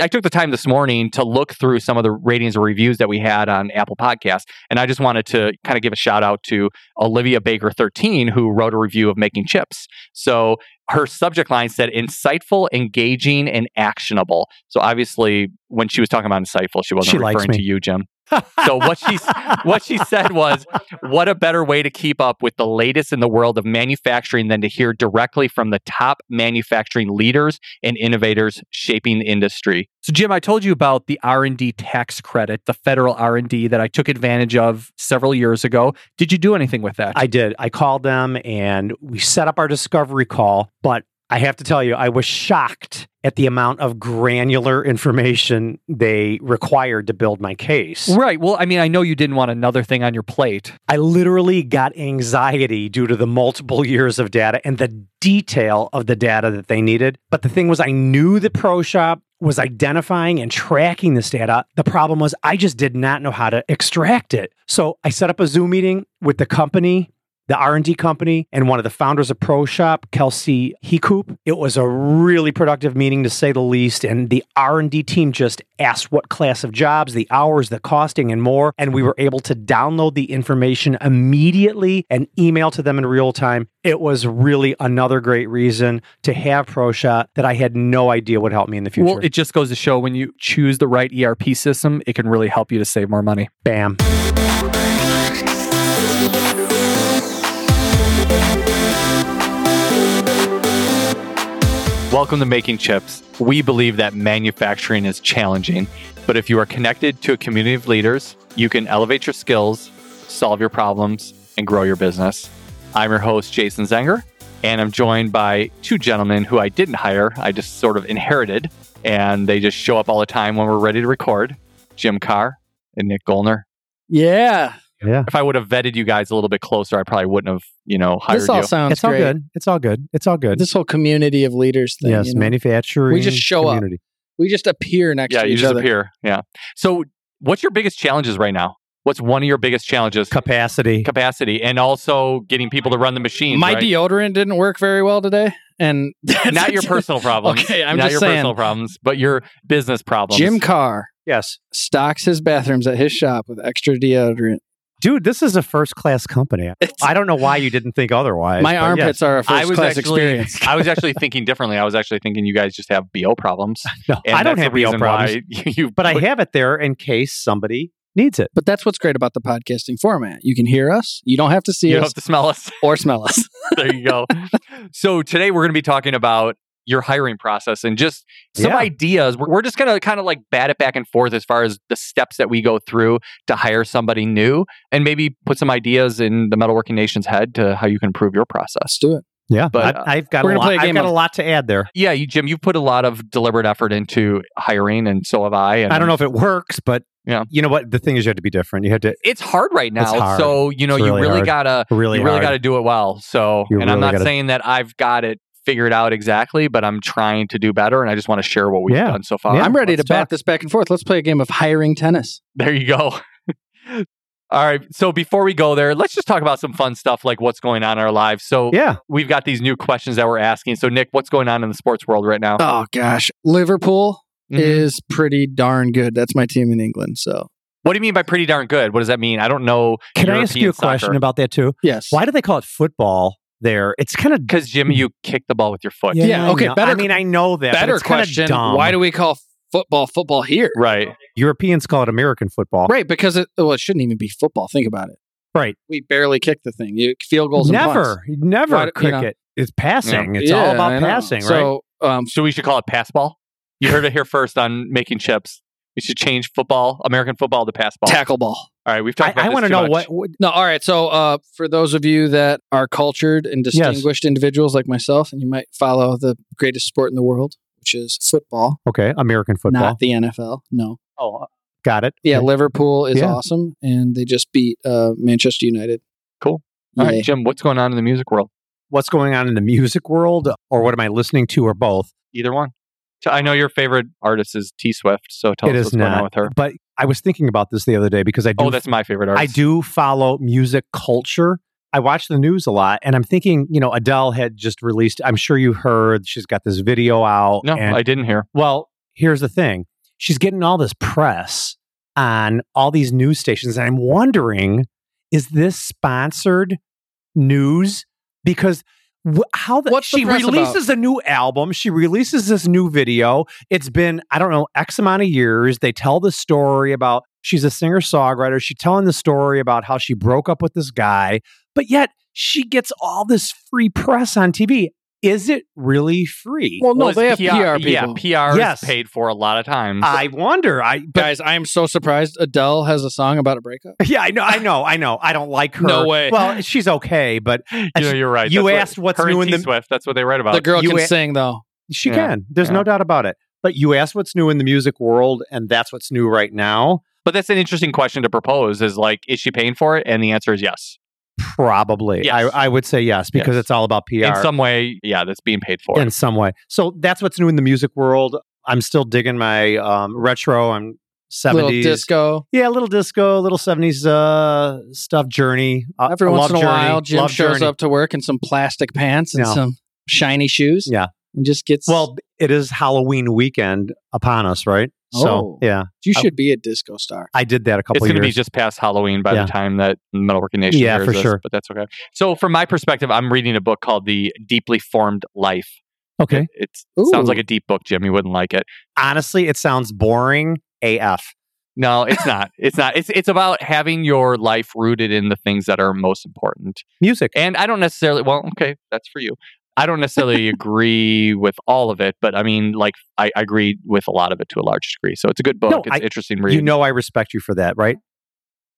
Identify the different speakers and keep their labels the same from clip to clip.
Speaker 1: I took the time this morning to look through some of the ratings and reviews that we had on Apple Podcasts. And I just wanted to kind of give a shout out to Olivia Baker 13, who wrote a review of making chips. So her subject line said insightful, engaging, and actionable. So obviously, when she was talking about insightful, she wasn't
Speaker 2: She
Speaker 1: referring to you, Jim. So what she what she said was, "What a better way to keep up with the latest in the world of manufacturing than to hear directly from the top manufacturing leaders and innovators shaping the industry." So Jim, I told you about the R&D tax credit, the federal R&D that I took advantage of several years ago. Did you do anything with that?
Speaker 2: I did. I called them and we set up our discovery call, but I have to tell you, I was shocked at the amount of granular information they required to build my case.
Speaker 1: Right. Well, I mean, I know you didn't want another thing on your plate.
Speaker 2: I literally got anxiety due to the multiple years of data and the detail of the data that they needed. But the thing was, I knew the ProShop was identifying and tracking this data. The problem was, I just did not know how to extract it. So I set up a Zoom meeting with the company. The R&D company and one of the founders of ProShop, Kelsey Hecoop. It was a really productive meeting to say the least. And the R&D team just asked what class of jobs, the hours, the costing, and more. And we were able to download the information immediately and email to them in real time. It was really another great reason to have ProShop that I had no idea would help me in the future.
Speaker 1: Well, it just goes to show when you choose the right ERP system, it can really help you to save more money.
Speaker 2: Bam.
Speaker 1: Welcome to Making Chips. We believe that manufacturing is challenging, but if you are connected to a community of leaders, you can elevate your skills, solve your problems, and grow your business. I'm your host, Jason Zenger, and I'm joined by two gentlemen who I didn't hire. I just sort of inherited, and they just show up all the time when we're ready to record Jim Carr and Nick Goellner.
Speaker 3: Yeah.
Speaker 2: Yeah.
Speaker 1: If I would have vetted you guys a little bit closer, I probably wouldn't have, you know, hired
Speaker 3: This all
Speaker 1: you.
Speaker 3: sounds
Speaker 2: It's all good. It's all good. It's all good.
Speaker 3: This whole community of leaders thing.
Speaker 2: yes,
Speaker 3: you know?
Speaker 2: manufacturing.
Speaker 3: We just show up. we just appear next
Speaker 1: yeah,
Speaker 3: to
Speaker 1: you just appear. Yeah. So, what's your biggest challenges right now? What's one of your biggest challenges?
Speaker 2: Capacity.
Speaker 1: Capacity and also getting people to run the machine.
Speaker 3: My
Speaker 1: right?
Speaker 3: deodorant didn't work very well today, and
Speaker 1: Not your personal problems.
Speaker 3: Okay, I'm
Speaker 1: not
Speaker 3: just
Speaker 1: your
Speaker 3: saying.
Speaker 1: personal problems, but your business problems.
Speaker 3: Jim Carr
Speaker 2: yes.
Speaker 3: stocks his bathrooms at his shop with extra deodorant.
Speaker 2: Dude, this is a first class company.
Speaker 3: It's-
Speaker 2: I don't know why you didn't think otherwise.
Speaker 3: My
Speaker 2: but
Speaker 3: armpits are a first class
Speaker 1: actually,
Speaker 3: experience.
Speaker 1: I was actually thinking differently. I was actually thinking you guys just have bo problems.
Speaker 2: No, I don't have
Speaker 1: the
Speaker 2: real
Speaker 1: reason
Speaker 2: problems,
Speaker 1: you.
Speaker 2: but I have it there in case somebody needs it.
Speaker 3: But that's what's great about the podcasting format. You can hear us. You don't have to see
Speaker 1: You
Speaker 3: us You
Speaker 1: don't have to smell us.
Speaker 3: or smell us.
Speaker 1: there you go. so today we're going to be talking about your hiring process and just some
Speaker 2: Yeah.
Speaker 1: ideas. We're, we're just going to kind of like bat it back and forth as far as the steps that we go through to hire somebody new and maybe put some ideas in the Metalworking Nation's head to how you can improve your process.
Speaker 3: Let's do it.
Speaker 2: Yeah,
Speaker 1: But,
Speaker 2: I've,
Speaker 1: uh,
Speaker 2: I've got
Speaker 3: we're
Speaker 2: a lot.
Speaker 3: play a
Speaker 2: I've
Speaker 3: game
Speaker 2: got a lot to add there.
Speaker 1: Yeah, you, Jim, you've put a lot of deliberate effort into hiring, and so have I. And
Speaker 2: I don't know if it works, but
Speaker 1: Yeah.
Speaker 2: you know what? The thing is, you have to be different. You have to
Speaker 1: It's hard right now,
Speaker 2: It's hard.
Speaker 1: so you know
Speaker 2: It's
Speaker 1: you
Speaker 2: really
Speaker 1: really
Speaker 2: hard.
Speaker 1: gotta
Speaker 2: really,
Speaker 1: really
Speaker 2: hard.
Speaker 1: got to do it well. So,
Speaker 2: You
Speaker 1: and I'm not
Speaker 2: gotta-
Speaker 1: saying that I've got it figured out exactly, but I'm trying to do better, and I just want to share what we've
Speaker 2: Yeah.
Speaker 1: done so far.
Speaker 2: Yeah.
Speaker 3: I'm ready to
Speaker 2: let's
Speaker 3: bat
Speaker 2: talk.
Speaker 3: this back and forth. Let's play a game of hiring tennis.
Speaker 1: There you go. All right. So before we go there, let's just talk about some fun stuff like what's going on in our lives. So
Speaker 2: Yeah,
Speaker 1: we've got these new questions that we're asking. So Nick, what's going on in the sports world right now?
Speaker 3: Oh gosh, Liverpool
Speaker 1: Mhm.
Speaker 3: is pretty darn good. That's my team in England. So
Speaker 1: What do you mean by pretty darn good? What does that mean? I don't know.
Speaker 2: can I ask you a question
Speaker 1: about?
Speaker 2: about that too?
Speaker 3: yes,
Speaker 2: Why do they call it football? There, it's kind of
Speaker 1: Because Jim, you kick the ball with your foot.
Speaker 3: Yeah, okay,
Speaker 2: I
Speaker 3: better-
Speaker 2: I mean, I know that. but
Speaker 3: better
Speaker 2: it's
Speaker 3: question?
Speaker 2: dumb.
Speaker 3: Why do we call football football here?
Speaker 1: Right.
Speaker 2: Europeans call it American football?
Speaker 3: Right, because it well, it shouldn't even be football. Think about it.
Speaker 2: Right.
Speaker 3: We barely kick the thing. You field goals. And punts.
Speaker 2: Never, never
Speaker 3: Why do- you know-
Speaker 2: cricket. It's passing. It's
Speaker 3: Yeah,
Speaker 2: all about passing, right?
Speaker 3: So, um,
Speaker 1: So we should call it pass ball. You heard it here first on making chips. We should change football, American football, to pass ball.
Speaker 3: tackle ball.
Speaker 1: All right, we've talked
Speaker 2: I,
Speaker 1: about
Speaker 2: I
Speaker 1: this
Speaker 2: want to know
Speaker 1: much.
Speaker 2: what, what.
Speaker 3: No, all right. So, uh, for those of you that are cultured and distinguished individuals like myself, and you might follow the greatest sport in the world, which is football,
Speaker 2: Okay, American football.
Speaker 3: not the NFL. No.
Speaker 1: Oh,
Speaker 2: Got it.
Speaker 3: Yeah,
Speaker 2: Okay.
Speaker 3: Liverpool is
Speaker 2: Yeah.
Speaker 3: awesome, and they just beat uh, Manchester United.
Speaker 1: Cool.
Speaker 3: Yeah.
Speaker 1: all right, Jim, what's going on in the music world?
Speaker 2: What's going on in the music world, or what am I listening to, or both?
Speaker 1: Either one. I know your favorite artist is T Swift, so tell
Speaker 2: it
Speaker 1: us what's going on with her.
Speaker 2: But I was thinking about this the other day because I do.
Speaker 1: Oh, that's my favorite artist.
Speaker 2: I do follow music culture. I watch the news a lot, and I'm thinking, you know, Adele had just released. I'm sure you heard she's got this video out.
Speaker 1: No,
Speaker 2: and,
Speaker 1: I didn't hear.
Speaker 2: well, here's the thing she's getting all this press on all these news stations. And I'm wondering, is this sponsored news? Because how the,
Speaker 3: What's
Speaker 2: she
Speaker 3: press
Speaker 2: releases a new album, she releases this new video. It's been, I don't know, X amount of years. They tell the story about she's a singer songwriter. She's telling the story about how she broke up with this guy, but yet she gets all this free press on TV is it really free?
Speaker 3: Well, no,
Speaker 1: Well,
Speaker 3: they have
Speaker 1: it's
Speaker 3: PR, people.
Speaker 1: Yeah, PR
Speaker 2: Yes.
Speaker 1: is paid for a lot of times.
Speaker 2: I wonder. I but,
Speaker 3: Guys, I am so surprised Adele has a song about a breakup.
Speaker 2: yeah, I know, I know, I know. I don't like her.
Speaker 3: No way.
Speaker 2: Well, she's okay, but
Speaker 1: you know, you're right.
Speaker 2: you
Speaker 1: That's
Speaker 2: asked what's new in the-
Speaker 1: T-Swift. That's what they write about.
Speaker 3: the girl
Speaker 2: you
Speaker 3: can
Speaker 2: a-
Speaker 3: sing though.
Speaker 2: she
Speaker 1: Yeah,
Speaker 2: can. There's
Speaker 1: yeah.
Speaker 2: no doubt about it. But you asked what's new in the music world, and that's what's new right now.
Speaker 1: but that's an interesting question to propose. Is like, is she paying for it? And the answer is yes.
Speaker 2: Probably,
Speaker 1: Yes.
Speaker 2: I, I would say yes because
Speaker 1: Yes.
Speaker 2: it's all about PR
Speaker 1: In some way, yeah, that's being paid for.
Speaker 2: in some way. So that's what's new in the music world. I'm still digging my um, retro and
Speaker 3: Little
Speaker 2: 70s
Speaker 3: disco.
Speaker 2: Yeah, a little disco, a little 70s uh, stuff. Journey. Uh,
Speaker 3: Every
Speaker 2: I
Speaker 3: once in a
Speaker 2: Journey,
Speaker 3: while, Jim
Speaker 2: love
Speaker 3: shows
Speaker 2: Journey.
Speaker 3: up to work in some plastic pants and
Speaker 2: Yeah.
Speaker 3: some shiny shoes.
Speaker 2: Yeah.
Speaker 3: And just gets
Speaker 2: Well, it is Halloween weekend upon us, right?
Speaker 3: Oh.
Speaker 2: So yeah,
Speaker 3: you should be a disco star.
Speaker 2: I did that a couple
Speaker 1: it's going to be just past Halloween by
Speaker 2: Yeah.
Speaker 1: the time that Metalworking Nation
Speaker 2: Yeah, for
Speaker 1: this,
Speaker 2: sure.
Speaker 1: but that's okay. So, from my perspective, I'm reading a book called The Deeply Formed Life.
Speaker 2: okay.
Speaker 1: It sounds like a deep book, Jim. You wouldn't like it.
Speaker 2: Honestly, it sounds boring AF.
Speaker 1: No, it's not. it's not. It's it's about having your life rooted in the things that are most important.
Speaker 2: Music.
Speaker 1: And I don't necessarily. Well, okay, that's for you. I don't necessarily agree with all of it, but I mean, like, I, I agree with a lot of it to a large degree. So it's a good book.
Speaker 2: No,
Speaker 1: it's
Speaker 2: I-
Speaker 1: interesting read.
Speaker 2: You know, I respect you for that, right?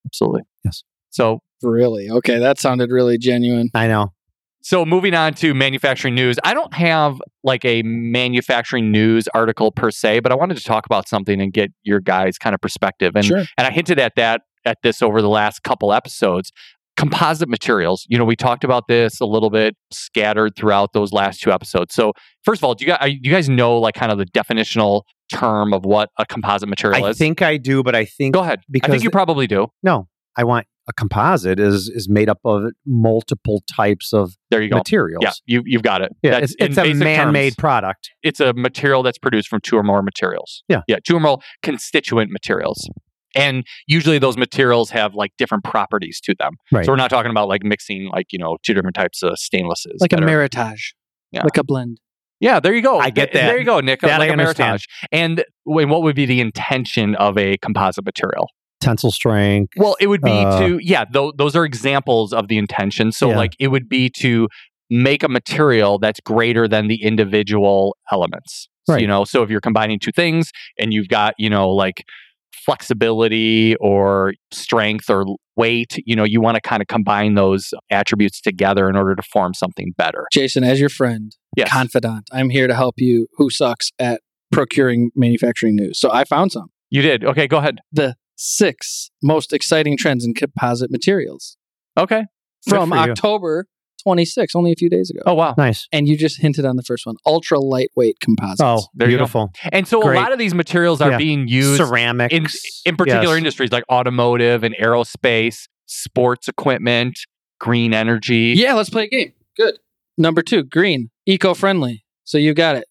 Speaker 1: absolutely.
Speaker 2: Yes.
Speaker 1: So
Speaker 3: Really? Okay, that sounded really genuine.
Speaker 2: I know.
Speaker 1: So moving on to manufacturing news, I don't have like a manufacturing news article per se, but I wanted to talk about something and get your guys' kind of perspective. And
Speaker 3: sure.
Speaker 1: and I hinted at that at this over the last couple episodes. Composite materials. You know, we talked about this a little bit scattered throughout those last two episodes. So first of all, do you guys are, do you guys know like kind of the definitional term of what a composite material
Speaker 2: I
Speaker 1: is?
Speaker 2: I think I do, but I think
Speaker 1: Go ahead.
Speaker 2: because I
Speaker 1: think you probably do.
Speaker 2: no, I want a composite is is made up of multiple types of
Speaker 1: There you go.
Speaker 2: materials.
Speaker 1: Yeah, you you've got it.
Speaker 2: Yeah,
Speaker 1: That's-
Speaker 2: it's, it's a man-made
Speaker 1: terms.
Speaker 2: product.
Speaker 1: it's a material that's produced from two or more materials.
Speaker 2: Yeah.
Speaker 1: Yeah, two or more constituent materials. And usually those materials have like different properties to them.
Speaker 2: Right.
Speaker 1: So we're not talking about like mixing like, you know, two different types of stainlesses.
Speaker 3: Like a
Speaker 1: that are-
Speaker 3: meritage.
Speaker 1: Yeah.
Speaker 3: Like a blend.
Speaker 1: Yeah, there you go.
Speaker 2: I get that.
Speaker 1: There you go, Nick.
Speaker 2: That
Speaker 1: like
Speaker 2: I
Speaker 1: a
Speaker 2: understand.
Speaker 1: meritage. And w- what would be the intention of a composite material?
Speaker 2: Tensile strength.
Speaker 1: Well, it would be
Speaker 2: Uh,
Speaker 1: to, yeah, th- those are examples of the intention. So,
Speaker 2: Yeah.
Speaker 1: like, it would be to make a material that's greater than the individual elements. So, you know, so if you're combining two things and you've got, you know, like flexibility or strength or weight, you know, you want to kind of combine those attributes together in order to form something better.
Speaker 3: Jason, as your friend,
Speaker 1: Yes.
Speaker 3: confidant, I'm here to help you who sucks at procuring manufacturing news. So I found some.
Speaker 1: you did. Okay, go ahead.
Speaker 3: The six most exciting trends in composite materials
Speaker 1: Okay.
Speaker 3: From. October 26, only a few days ago.
Speaker 1: Oh, wow.
Speaker 2: nice.
Speaker 3: And you just hinted on the first one ultra lightweight composites.
Speaker 2: Oh,
Speaker 1: There you go.
Speaker 2: beautiful.
Speaker 1: And so
Speaker 2: Great.
Speaker 1: a lot of these materials are
Speaker 2: Yeah.
Speaker 1: being used
Speaker 2: Ceramics.
Speaker 1: in in particular
Speaker 2: Yes.
Speaker 1: industries like automotive and aerospace, sports equipment, green energy.
Speaker 3: Yeah, let's play a game. Good. Number two, green, eco friendly. So you got it.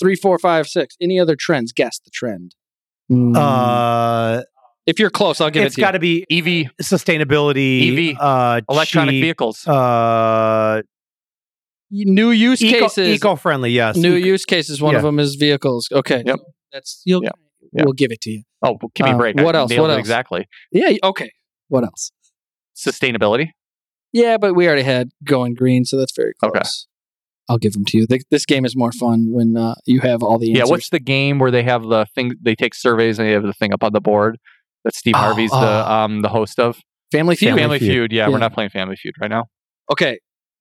Speaker 3: Three, four, five, six. Any other trends? Guess the trend.
Speaker 2: Uh,
Speaker 3: if you're close, I'll give
Speaker 2: it's
Speaker 3: it to you.
Speaker 2: It's got to be
Speaker 1: EV,
Speaker 2: sustainability.
Speaker 1: EV,
Speaker 2: uh,
Speaker 1: electronic
Speaker 2: cheap,
Speaker 1: vehicles.
Speaker 2: Uh,
Speaker 3: New use
Speaker 2: eco,
Speaker 3: cases.
Speaker 2: eco-friendly. Yes.
Speaker 3: New
Speaker 2: Eco-
Speaker 3: use cases. One of them is vehicles. Okay.
Speaker 1: Yep.
Speaker 3: That's you'll.
Speaker 1: Yep. Yep.
Speaker 3: We'll give it to you.
Speaker 1: oh, well, give me a
Speaker 3: uh,
Speaker 1: break.
Speaker 3: what
Speaker 1: I
Speaker 3: else? What else?
Speaker 1: Exactly.
Speaker 3: Yeah. Okay. What else?
Speaker 1: Sustainability.
Speaker 3: Yeah, but we already had going green, so that's very close.
Speaker 1: Okay.
Speaker 3: I'll give them to you. Th- This game is more fun when uh, you have all the answers.
Speaker 1: Yeah. What's the game where they have the thing? They take surveys and they have the thing up on the board that Steve
Speaker 3: Oh,
Speaker 1: Harvey's the
Speaker 3: oh.
Speaker 1: um the host of.
Speaker 3: Family Feud?
Speaker 2: Family
Speaker 1: Family
Speaker 2: Feud.
Speaker 1: Feud. Yeah,
Speaker 3: Yeah.
Speaker 1: we're not playing Family Feud right now.
Speaker 3: Okay.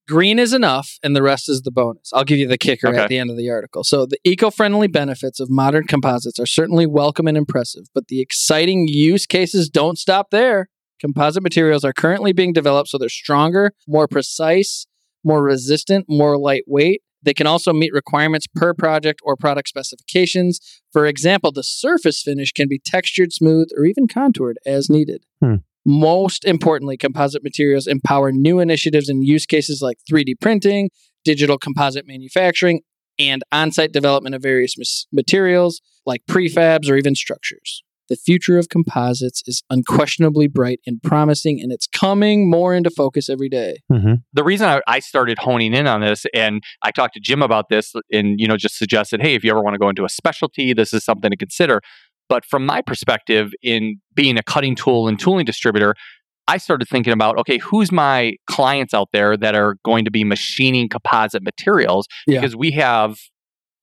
Speaker 3: Green is enough, and the rest is the bonus. I'll give you the kicker
Speaker 1: Okay.
Speaker 3: at the end of the article. So, the eco friendly benefits of modern composites are certainly welcome and impressive, but the exciting use cases don't stop there. Composite materials are currently being developed so they're stronger, more precise, more resistant, more lightweight. They can also meet requirements per project or product specifications. For example, the surface finish can be textured, smooth, or even contoured as needed.
Speaker 2: Hmm.
Speaker 3: Most importantly, composite materials empower new initiatives and use cases like 3D printing, digital composite manufacturing, and on site development of various materials like prefabs or even structures. The future of composites is unquestionably bright and promising, and it's coming more into focus every day.
Speaker 2: Mm-hmm.
Speaker 1: the reason I, I started honing in on this and I talked to Jim about this and you know just suggested hey if you ever want to go into a specialty this is something to consider but from my perspective in being a cutting tool and tooling distributor I started thinking about okay who's my clients out there that are going to be machining composite materials
Speaker 3: Yeah.
Speaker 1: because we have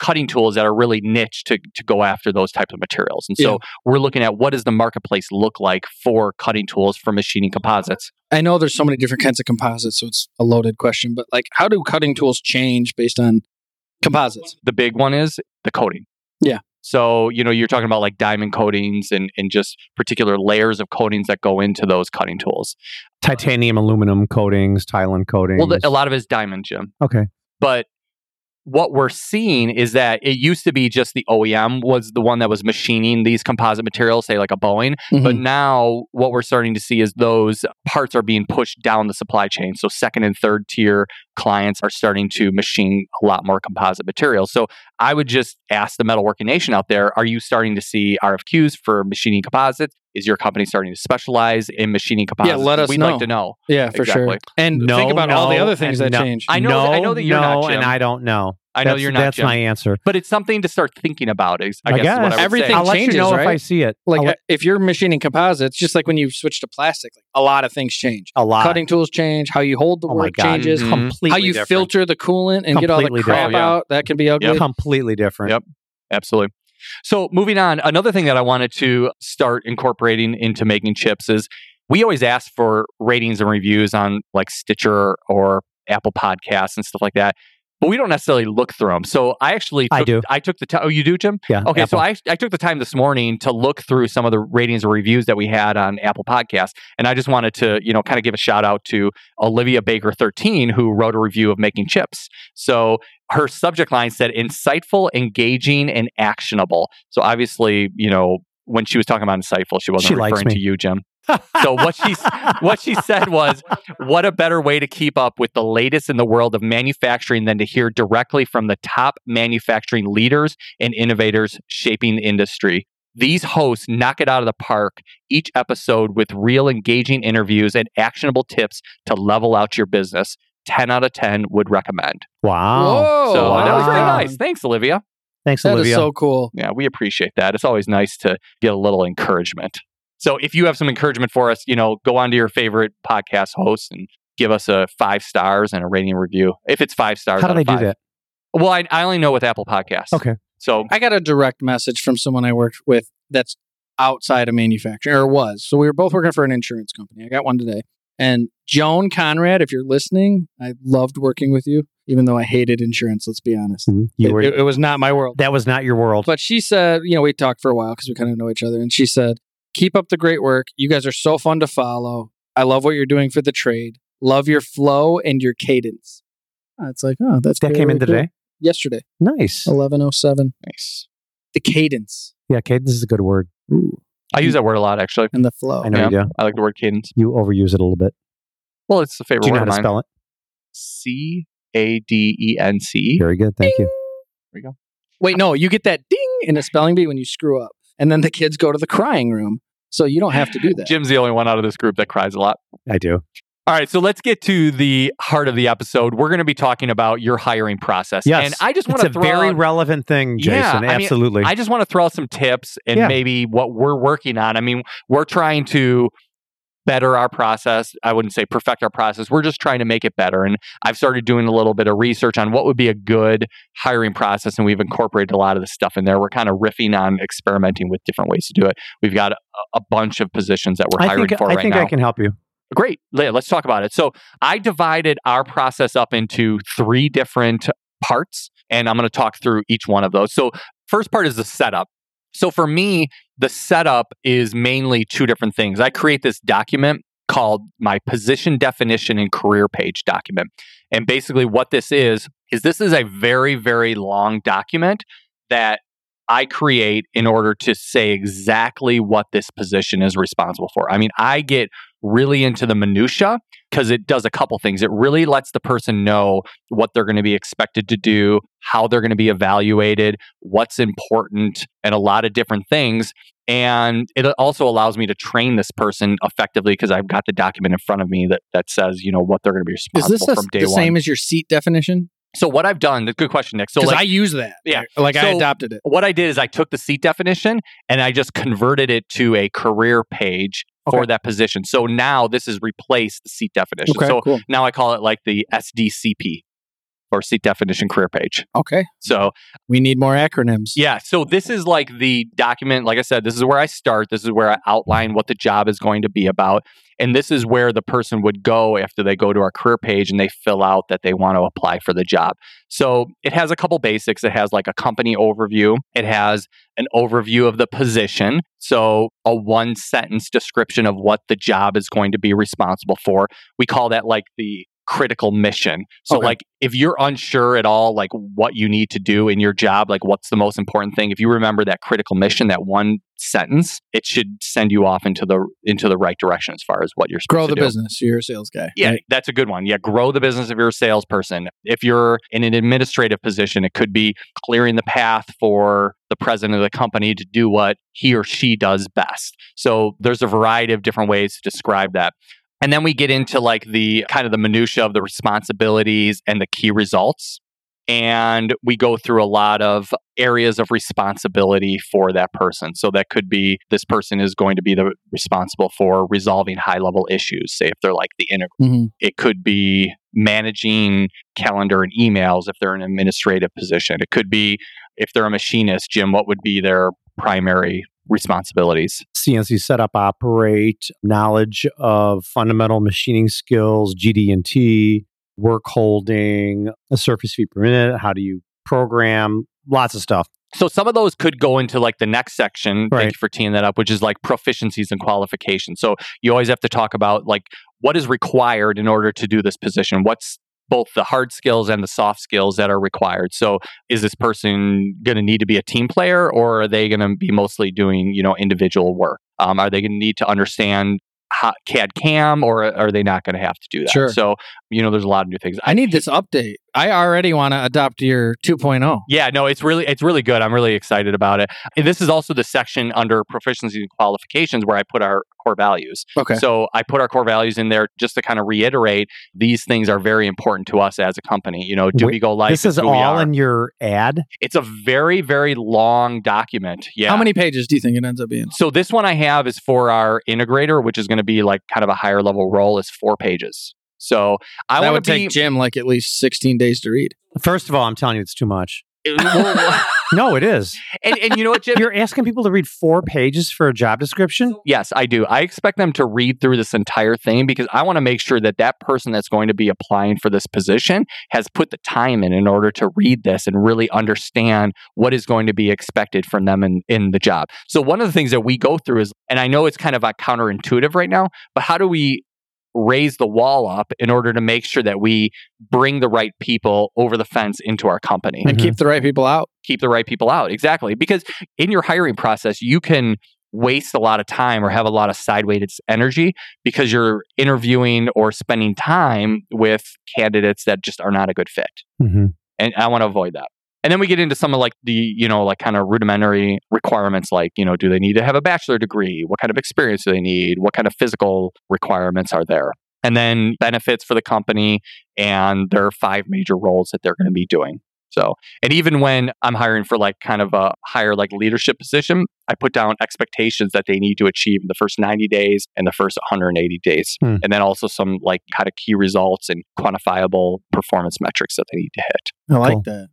Speaker 1: cutting tools that are really niche to, to go after those types of materials and so
Speaker 3: Yeah.
Speaker 1: we're looking at what does the marketplace look like for cutting tools for machining composites
Speaker 3: I know there's so many different kinds of composites, so it's a loaded question, but like, how do cutting tools change based on composites?
Speaker 1: the big one is the coating.
Speaker 3: Yeah.
Speaker 1: So, you know, you're talking about like diamond coatings and, and just particular layers of coatings that go into those cutting tools.
Speaker 2: Titanium, aluminum coatings, Tylen coatings.
Speaker 1: Well, the, a lot of it is diamond, Jim.
Speaker 2: okay.
Speaker 1: But what we're seeing is that it used to be just the OEM was the one that was machining these composite materials, say like a Boeing. But
Speaker 3: Mhm.
Speaker 1: now what we're starting to see is those parts are being pushed down the supply chain. So second and third tier clients are starting to machine a lot more composite materials. So I would just ask the metalworking nation out there, are you starting to see RFQs for machining composites? Is your company starting to specialize in machining composites?
Speaker 3: Yeah, let us
Speaker 1: We'd
Speaker 3: know.
Speaker 1: like to know.
Speaker 3: yeah, for sure. And
Speaker 2: No,
Speaker 3: think about all the other things that
Speaker 2: no.
Speaker 3: change.
Speaker 1: I know-
Speaker 2: no,
Speaker 1: I know that you're
Speaker 2: no,
Speaker 1: not, Jim.
Speaker 2: and I don't know.
Speaker 1: I know
Speaker 2: That's-
Speaker 1: you're not.
Speaker 2: That's
Speaker 1: Jim.
Speaker 2: my answer.
Speaker 1: but it's something to start thinking about. Is I,
Speaker 2: I
Speaker 1: guess, is what I
Speaker 3: Everything
Speaker 1: say.
Speaker 2: I'll let
Speaker 3: changes,
Speaker 2: you know
Speaker 3: right?
Speaker 2: if I see it.
Speaker 3: like
Speaker 2: let-
Speaker 3: if you're machining composites, just like when you switch to plastic, like a lot of things change.
Speaker 2: a lot.
Speaker 3: Cutting tools change, how you hold the
Speaker 2: Oh
Speaker 3: work
Speaker 2: God.
Speaker 3: changes,
Speaker 1: Mhm.
Speaker 2: completely
Speaker 3: how you
Speaker 2: different.
Speaker 3: filter the coolant and get all the crap
Speaker 1: different.
Speaker 3: Out. That can be ugly.
Speaker 2: completely different.
Speaker 1: Yep. Absolutely. So, moving on, another thing that I wanted to start incorporating into making chips is we always ask for ratings and reviews on like Stitcher or Apple Podcasts and stuff like that, but we don't necessarily look through them. So, I actually took,
Speaker 2: I do.
Speaker 1: I took the time. Oh, you do, Jim?
Speaker 2: Yeah.
Speaker 1: Okay, so I, I took the time this morning to look through some of the ratings and reviews that we had on Apple Podcasts, and I just wanted to, you know, kind of give a shout out to Olivia Baker 13, who wrote a review of making chips. So her subject line said insightful, engaging, and actionable. So obviously, you know, when she was talking about insightful, she wasn't
Speaker 2: She
Speaker 1: referring to you, Jim. so what she what she said was, what a better way to keep up with the latest in the world of manufacturing than to hear directly from the top manufacturing leaders and innovators shaping the industry. These hosts knock it out of the park each episode with real engaging interviews and actionable tips to level out your business. 10 out of 10 would recommend.
Speaker 2: Wow.
Speaker 3: Whoa,
Speaker 1: so that was very nice. Thanks, Olivia.
Speaker 2: Thanks,
Speaker 3: That is
Speaker 2: Olivia.
Speaker 3: so cool.
Speaker 1: Yeah, we appreciate that. It's always nice to get a little encouragement. So if you have some encouragement for us, you know, go on to your favorite podcast host and give us a five stars and a rating review. If it's five stars,
Speaker 2: How do
Speaker 1: out
Speaker 2: they
Speaker 1: of
Speaker 2: do that?
Speaker 1: Well, I, I only know with Apple Podcasts.
Speaker 2: Okay.
Speaker 1: So
Speaker 3: I got a direct message from someone I worked with that's outside of manufacturing or was. So we were both working for an insurance company. I got one today. And Joan Conrad, if you're listening, I loved working with you, even though I hated insurance, let's be honest.
Speaker 2: Mhm. You
Speaker 3: It,
Speaker 2: were,
Speaker 3: it- it was not my world.
Speaker 2: that was not your world.
Speaker 3: But she said, you know, we talked for a while because we kind of know each other. And she said, keep up the great work. You guys are so fun to follow. I love what you're doing for the trade. Love your flow and your cadence. Uh, It's like, oh, that's
Speaker 2: that came in
Speaker 3: cool.
Speaker 2: today.
Speaker 3: Yesterday,
Speaker 2: Nice.
Speaker 3: 1107.
Speaker 1: nice.
Speaker 3: The cadence
Speaker 2: Yeah, cadence is a good word. Ooh.
Speaker 1: I use that word a lot, actually.
Speaker 3: and the flow.
Speaker 2: I know
Speaker 1: Yeah.
Speaker 2: you do.
Speaker 1: I like the word cadence.
Speaker 2: You overuse it a little bit.
Speaker 1: Well, it's a favorite
Speaker 2: Do you know how to
Speaker 1: mine.
Speaker 2: spell it?
Speaker 1: C A D E N C.
Speaker 2: Very good. Thank you. There we go.
Speaker 3: Wait, no, you get that ding in a spelling bee when you screw up. And then the kids go to the crying room. So you don't have to do that.
Speaker 1: Jim's the only one out of this group that cries a lot.
Speaker 2: I do.
Speaker 1: All right, so let's get to the heart of the episode. We're going to be talking about your hiring process.
Speaker 2: Yes.
Speaker 1: And I just want
Speaker 2: It's
Speaker 1: to
Speaker 2: a
Speaker 1: throw
Speaker 2: very
Speaker 1: out-
Speaker 2: relevant thing, Jason.
Speaker 1: Yeah, I mean,
Speaker 2: Absolutely.
Speaker 1: I just want to throw out some tips and
Speaker 2: Yeah.
Speaker 1: maybe what we're working on. I mean, we're trying to better our process. I wouldn't say perfect our process. We're just trying to make it better. And I've started doing a little bit of research on what would be a good hiring process, and we've incorporated a lot of the stuff in there. We're kind of riffing on experimenting with different ways to do it. We've got a, a bunch of positions that we're
Speaker 2: I
Speaker 1: hiring
Speaker 2: think,
Speaker 1: for
Speaker 2: I
Speaker 1: right
Speaker 2: think
Speaker 1: now.
Speaker 2: I can help you.
Speaker 1: Great. Let's talk about it. So I divided our process up into three different parts, and I'm going to talk through each one of those. So, first part is the setup. So, for me, the setup is mainly two different things. I create this document called my position definition and career page document. And basically, what this is, is this is a very, very long document that I create in order to say exactly what this position is responsible for. I mean, I get really into the minutia because it does a couple things. It really lets the person know what they're going to be expected to do, how they're going to be evaluated, what's important, and a lot of different things. And it also allows me to train this person effectively because I've got the document in front of me that, that says, you know, what they're going to be
Speaker 3: Is
Speaker 1: responsible
Speaker 3: this the,
Speaker 1: from day
Speaker 3: the
Speaker 1: one.
Speaker 3: same as your seat definition?
Speaker 1: so what I've done, good question, Nick. So like,
Speaker 3: I use that.
Speaker 1: Yeah.
Speaker 3: Like I adopted it.
Speaker 1: what I did is I took the seat definition and I just converted it to a career page for that position. So now this has replaced the seat definition.
Speaker 3: Okay,
Speaker 1: so
Speaker 3: cool.
Speaker 1: now I call it like the SDCP or seat definition career page.
Speaker 3: Okay.
Speaker 1: So
Speaker 3: We need more acronyms.
Speaker 1: yeah, so this is like the document. Like I said, this is where I start. This is where I outline what the job is going to be about. And this is where the person would go after they go to our career page and they fill out that they want to apply for the job. So it has a couple basics. It has like a company overview, it has an overview of the position. So a one sentence description of what the job is going to be responsible for. We call that like the critical mission. So
Speaker 3: Okay.
Speaker 1: like if you're unsure at all like what you need to do in your job, like what's the most important thing, if you remember that critical mission, that one sentence, it should send you off into the into the right direction as far as what you're supposed
Speaker 3: Grow the
Speaker 1: do.
Speaker 3: business. You're a sales guy.
Speaker 1: Yeah,
Speaker 3: right?
Speaker 1: that's a good one. Yeah, grow the business if you're a salesperson. If you're in an administrative position, it could be clearing the path for the president of the company to do what he or she does best. So there's a variety of different ways to describe that. And then we get into like the kind of the minutia of the responsibilities and the key results. And we go through a lot of areas of responsibility for that person. So that could be this person is going to be the responsible for resolving high level issues, say if they're like the integrator
Speaker 3: Mhm.
Speaker 1: it could be managing calendar and emails if they're in an administrative position. It could be if they're a machinist, Jim, what would be their primary responsibilities?
Speaker 2: CNC setup, operate, knowledge of fundamental machining skills, GD&T, work holding, a surface feet per minute. How do you program? Lots of stuff.
Speaker 1: So some of those could go into like the next section.
Speaker 2: Right.
Speaker 1: Thank you for teeing that up, which is like proficiencies and qualifications. So you always have to talk about like what is required in order to do this position. What's both the hard skills and the soft skills that are required. So is this person going to need to be a team player or are they going to be mostly doing, you know, individual work? Um, are they going to need to understand how, CAD CAM or are they not going to have to do that?
Speaker 3: Sure.
Speaker 1: So, you know, there's a lot of new things.
Speaker 3: I need this update. I already want to adopt your oh. 2.0.
Speaker 1: Yeah, no, it's really it's really good. I'm really excited about it. And this is also the section under proficiency and qualifications where I put our core values.
Speaker 3: Okay.
Speaker 1: So I put our core values in there just to kind of reiterate these things are very important to us as a company. You know, do
Speaker 2: Wait,
Speaker 1: we go live?
Speaker 2: this is all in your ad.
Speaker 1: It's a very very long document. Yeah.
Speaker 3: How many pages do you think it ends up being?
Speaker 1: So this one I have is for our integrator, which is going to be like kind of a higher level role, is four pages. So I
Speaker 3: that
Speaker 1: want
Speaker 3: would
Speaker 1: to be.
Speaker 3: take Jim like at least 16 days to read.
Speaker 2: First of all, I'm telling you, it's too much. No, it is.
Speaker 1: and, and you know what, Jim?
Speaker 2: You're asking people to read four pages for a job description?
Speaker 1: Yes, I do. I expect them to read through this entire thing because I want to make sure that that person that's going to be applying for this position has put the time in in order to read this and really understand what is going to be expected from them in, in the job. So, one of the things that we go through is, and I know it's kind of uh, counterintuitive right now, but how do we raise the wall up in order to make sure that we bring the right people over the fence into our company?
Speaker 3: And
Speaker 2: Mhm.
Speaker 3: keep the right people out.
Speaker 1: keep the right people out. Exactly. Because in your hiring process, you can waste a lot of time or have a lot of sideways energy because you're interviewing or spending time with candidates that just are not a good fit.
Speaker 2: Mm-hmm.
Speaker 1: And I want to avoid that. And then we get into some of like the, you know, like kind of rudimentary requirements like, you know, do they need to have a bachelor degree? What kind of experience do they need? What kind of physical requirements are there? And then benefits for the company and their five major roles that they're going to be doing. So, and even when I'm hiring for like kind of a higher like leadership position, I put down expectations that they need to achieve in the first 90 days and the first 180 days.
Speaker 2: Hmm.
Speaker 1: And then also some like kind of key results and quantifiable performance metrics that they need to hit.
Speaker 3: I like
Speaker 2: Cool.
Speaker 3: that.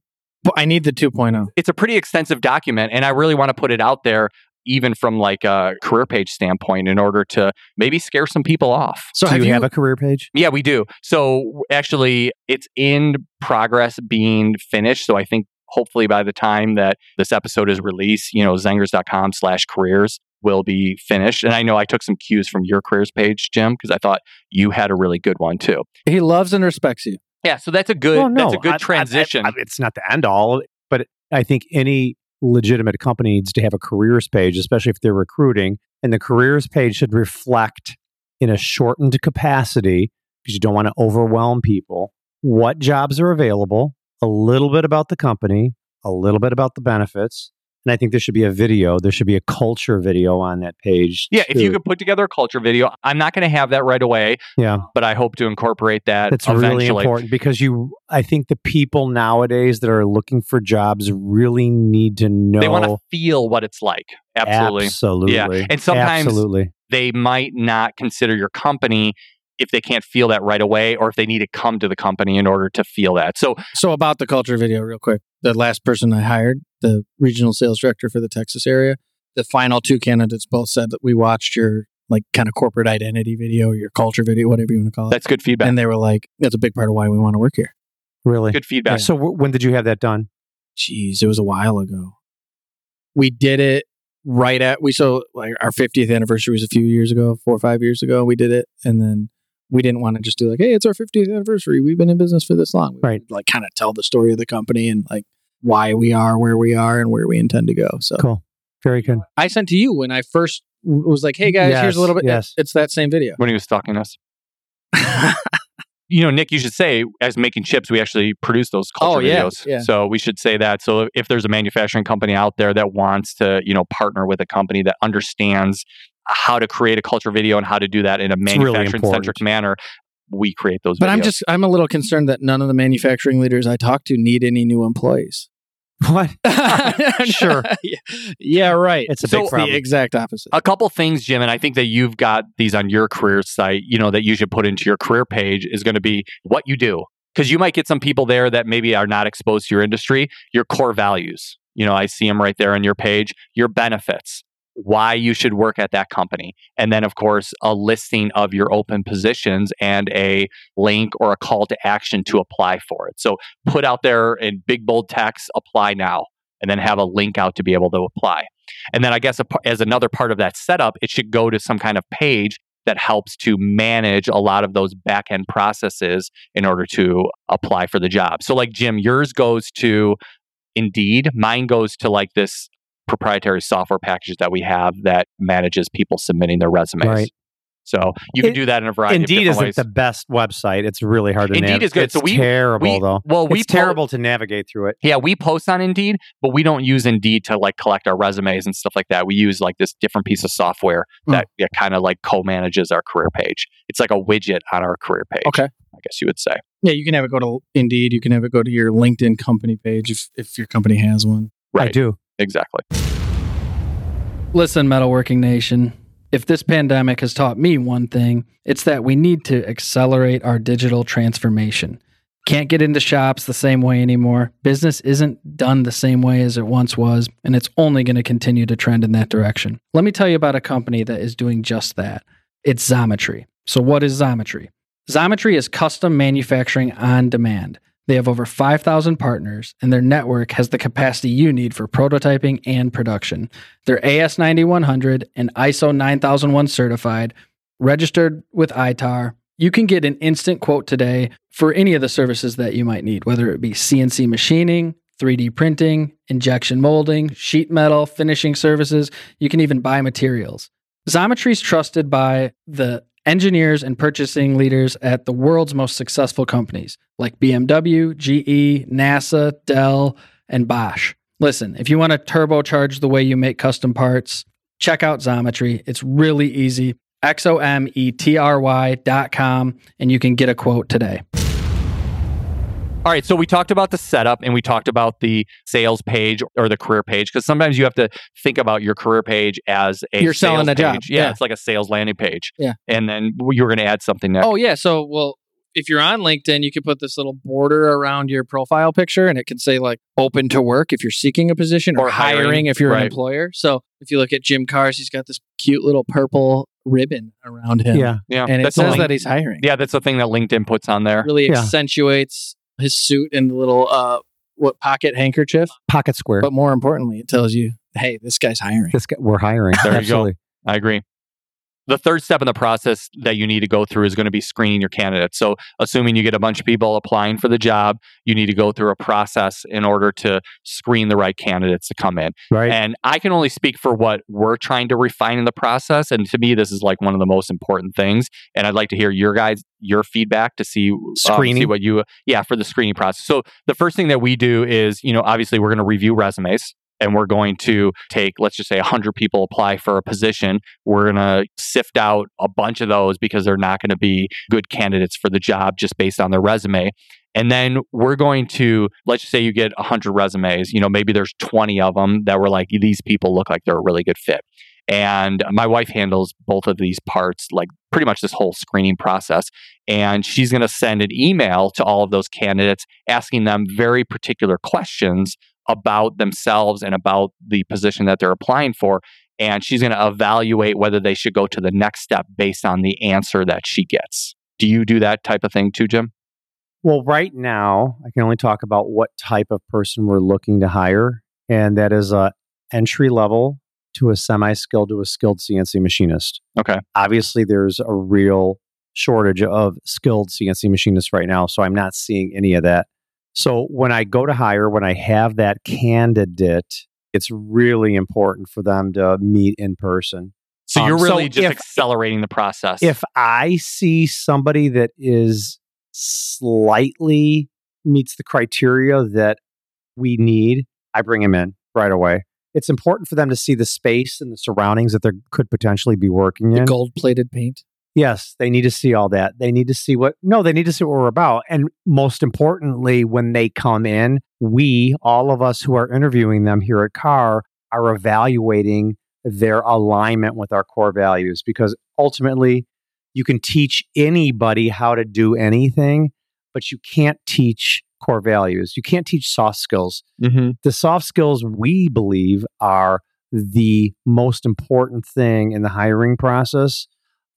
Speaker 3: I need the oh. 2.0.
Speaker 1: It's a pretty extensive document and I really want to put it out there even from like a career page standpoint in order to maybe scare some people off.
Speaker 3: So
Speaker 2: Do
Speaker 3: have
Speaker 2: you,
Speaker 3: you,
Speaker 2: have a career page?
Speaker 1: Yeah, we do. So actually, it's in progress being finished. So I think hopefully by the time that this episode is released, you know, zengers.com slash careers will be finished. And I know I took some cues from your careers page, Jim, because I thought you had a really good one too.
Speaker 3: he loves and respects you.
Speaker 1: Yeah, so that's a good
Speaker 2: Well,
Speaker 1: that's a good
Speaker 2: I-
Speaker 1: transition.
Speaker 2: I- I- it's not the end all, but I think any legitimate company needs to have a careers page, especially if they're recruiting. And the careers page should reflect in a shortened capacity because you don't want to overwhelm people. What jobs are available? A little bit about the company, a little bit about the benefits. And I think there should be a video. There should be a culture video on that page.
Speaker 1: Yeah, if you could put together a culture video, I'm not going to have that right away,
Speaker 2: Yeah.
Speaker 1: but I hope to incorporate that
Speaker 2: That's
Speaker 1: eventually.
Speaker 2: really important because you, I think the people nowadays that are looking for jobs really need to know.
Speaker 1: They want to feel what it's like. Absolutely.
Speaker 2: Absolutely.
Speaker 1: Yeah. And sometimes-
Speaker 2: Absolutely.
Speaker 1: They might not consider your company if they can't feel that right away or if they need to come to the company in order to feel that. So,
Speaker 3: So about the culture video, real quick. The last person I hired, the regional sales director for the Texas area, the final two candidates both said that we watched your like kind of corporate identity video, your culture video, whatever you want to call it.
Speaker 1: that's good feedback.
Speaker 3: And they were like, "That's a big part of why we want to work here."
Speaker 2: Really.
Speaker 1: good feedback.
Speaker 2: So w- when did you have that done?
Speaker 3: Jeez, it was a while ago. We did it right at we so like our 50th anniversary was a few years ago, four or five years ago. We did it, and then we didn't want to just do like, "Hey, it's our 50th anniversary. We've been in business for this long." We
Speaker 2: Right.
Speaker 3: Like, kind of tell the story of the company and like why we are where we are and where we intend to go. So
Speaker 2: Cool. Very good.
Speaker 3: I sent to you when I first was like, "Hey guys,
Speaker 2: Yes,
Speaker 3: here's a little bit."
Speaker 2: yes.
Speaker 3: It's that same video.
Speaker 1: when he was stalking us. You know, Nick, you should say, as making chips, we actually produce those oh, culture
Speaker 3: Oh, yeah,
Speaker 1: videos.
Speaker 3: yeah.
Speaker 1: So we should say that. So if there's a manufacturing company out there that wants to, you know, partner with a company that understands how to create a culture video and how to do that in a manufacturing centric
Speaker 2: important.
Speaker 1: manner, we create those
Speaker 3: But
Speaker 1: videos.
Speaker 3: I'm just I'm a little concerned that none of the manufacturing leaders I talk to need any new employees.
Speaker 2: What? Sure.
Speaker 3: yeah, yeah, right.
Speaker 2: It's a
Speaker 1: So-
Speaker 2: big
Speaker 3: It's the
Speaker 2: problem.
Speaker 3: exact opposite.
Speaker 1: a couple things, Jim, and I think that you've got these on your career site, you know, that you should put into your career page is going to be what you do. Because you might get some people there that maybe are not exposed to your industry, your core values. You know, I see them right there on your page, your benefits, why you should work at that company. And then, of course, a listing of your open positions and a link or a call to action to apply for it. So put out there in big, bold text, apply now, and then have a link out to be able to apply. And then I guess as another part of that setup, it should go to some kind of page that helps to manage a lot of those back end processes in order to apply for the job. So, like Jim, yours goes to Indeed, mine goes to like this proprietary software packages that we have that manages people submitting their resumes.
Speaker 2: Right.
Speaker 1: So you can
Speaker 2: It-
Speaker 1: do that in a variety of
Speaker 2: Indeed
Speaker 1: different
Speaker 2: isn't
Speaker 1: ways.
Speaker 2: the best website. It's really hard to
Speaker 1: Indeed
Speaker 2: navigate.
Speaker 1: is good.
Speaker 2: It's
Speaker 1: So we-
Speaker 2: terrible
Speaker 1: we-
Speaker 2: though.
Speaker 1: well, we
Speaker 2: it's
Speaker 1: po-
Speaker 2: terrible to navigate through it.
Speaker 1: Yeah, we post on Indeed, but we don't use Indeed to like collect our resumes and stuff like that. We use like this different piece of software
Speaker 3: Hmm.
Speaker 1: that yeah, kind of like co-manages our career page. It's like a widget on our career page.
Speaker 3: Okay.
Speaker 1: I guess you would say.
Speaker 3: Yeah, you can have it go to Indeed. You can have it go to your LinkedIn company page if, if your company has one.
Speaker 2: I
Speaker 1: Right.
Speaker 2: do.
Speaker 1: Exactly.
Speaker 3: Listen, Metalworking Nation, if this pandemic has taught me one thing, it's that we need to accelerate our digital transformation. Can't get into shops the same way anymore. Business isn't done the same way as it once was, and it's only going to continue to trend in that direction. Let me tell you about a company that is doing just that. It's Xometry. So, what is Xometry? Xometry is custom manufacturing on demand. They have over 5,000 partners, and their network has the capacity you need for prototyping and production. They're AS9100 and ISO 9001 certified, registered with ITAR. You can get an instant quote today for any of the services that you might need, whether it be CNC machining, 3D printing, injection molding, sheet metal, finishing services. You can even buy materials. Xometry is trusted by the engineers and purchasing leaders at the world's most successful companies like BMW, GE, NASA, Dell, and Bosch. Listen, if you want to turbocharge the way you make custom parts, check out Xometry. It's really easy. X O M E T R Y dot com, and you can get a quote today.
Speaker 1: All right, so we talked about the setup and we talked about the sales page or the career page because sometimes you have to think about your career page as a
Speaker 3: You're selling
Speaker 1: sales
Speaker 3: a job,
Speaker 1: page. Yeah,
Speaker 3: yeah.
Speaker 1: it's like a sales landing page.
Speaker 3: Yeah.
Speaker 1: and then you're going to add something next.
Speaker 3: Oh yeah, so well, if you're on LinkedIn, you can put this little border around your profile picture, and it can say like "open to work" if you're seeking a position, or,
Speaker 1: Or hiring,
Speaker 3: hiring, if you're
Speaker 1: right.
Speaker 3: an employer. So if you look at Jim Carr's, he's got this cute little purple ribbon around him,
Speaker 2: Yeah.
Speaker 1: yeah,
Speaker 3: and it
Speaker 1: that's
Speaker 3: says
Speaker 1: link-
Speaker 3: that he's hiring.
Speaker 1: Yeah, that's the thing that LinkedIn puts on there.
Speaker 3: really
Speaker 2: Yeah.
Speaker 3: accentuates his suit and the little uh what pocket handkerchief.
Speaker 2: Pocket square.
Speaker 3: But more importantly, it tells you, hey, this guy's hiring.
Speaker 2: this guy, we're hiring.
Speaker 1: There you go. I agree. The third step in the process that you need to go through is going to be screening your candidates. So, assuming you get a bunch of people applying for the job, you need to go through a process in order to screen the right candidates to come in.
Speaker 2: Right.
Speaker 1: And I can only speak for what we're trying to refine in the process. And to me, this is like one of the most important things. And I'd like to hear your guys, your feedback to see um,
Speaker 2: Screening.
Speaker 1: see what you, yeah, for the screening process. So the first thing that we do is, you know, obviously we're going to review resumes. And we're going to take, let's just say, 100 people apply for a position. We're going to sift out a bunch of those because they're not going to be good candidates for the job just based on their resume. And then we're going to, let's just say you get 100 resumes, you know, maybe there's 20 of them that were like, these people look like they're a really good fit. And my wife handles both of these parts, like pretty much this whole screening process. And she's going to send an email to all of those candidates asking them very particular questions about themselves and about the position that they're applying for. And she's going to evaluate whether they should go to the next step based on the answer that she gets. Do you do that type of thing too, Jim?
Speaker 2: Well, right now, I can only talk about what type of person we're looking to hire, and that is a entry level to a semi-skilled to a skilled CNC machinist.
Speaker 1: Okay.
Speaker 2: Obviously, there's a real shortage of skilled CNC machinists right now, so I'm not seeing any of that. So when I go to hire, when I have that candidate, it's really important for them to meet in person.
Speaker 1: So
Speaker 2: Um,
Speaker 1: you're
Speaker 2: so
Speaker 1: really just
Speaker 2: if-
Speaker 1: accelerating the process.
Speaker 2: If I see somebody that is slightly meets the criteria that we need, I bring him in right away. It's important for them to see the space and the surroundings that they could potentially be working
Speaker 3: The
Speaker 2: in.
Speaker 3: gold plated paint.
Speaker 2: Yes, they need to see all that. They need to see what, no, they need to see what we're about. And most importantly, when they come in, we, all of us who are interviewing them here at Carr, are evaluating their alignment with our core values because ultimately, you can teach anybody how to do anything, but you can't teach core values. You can't teach soft skills
Speaker 1: Mhm.
Speaker 2: the soft skills we believe are the most important thing in the hiring process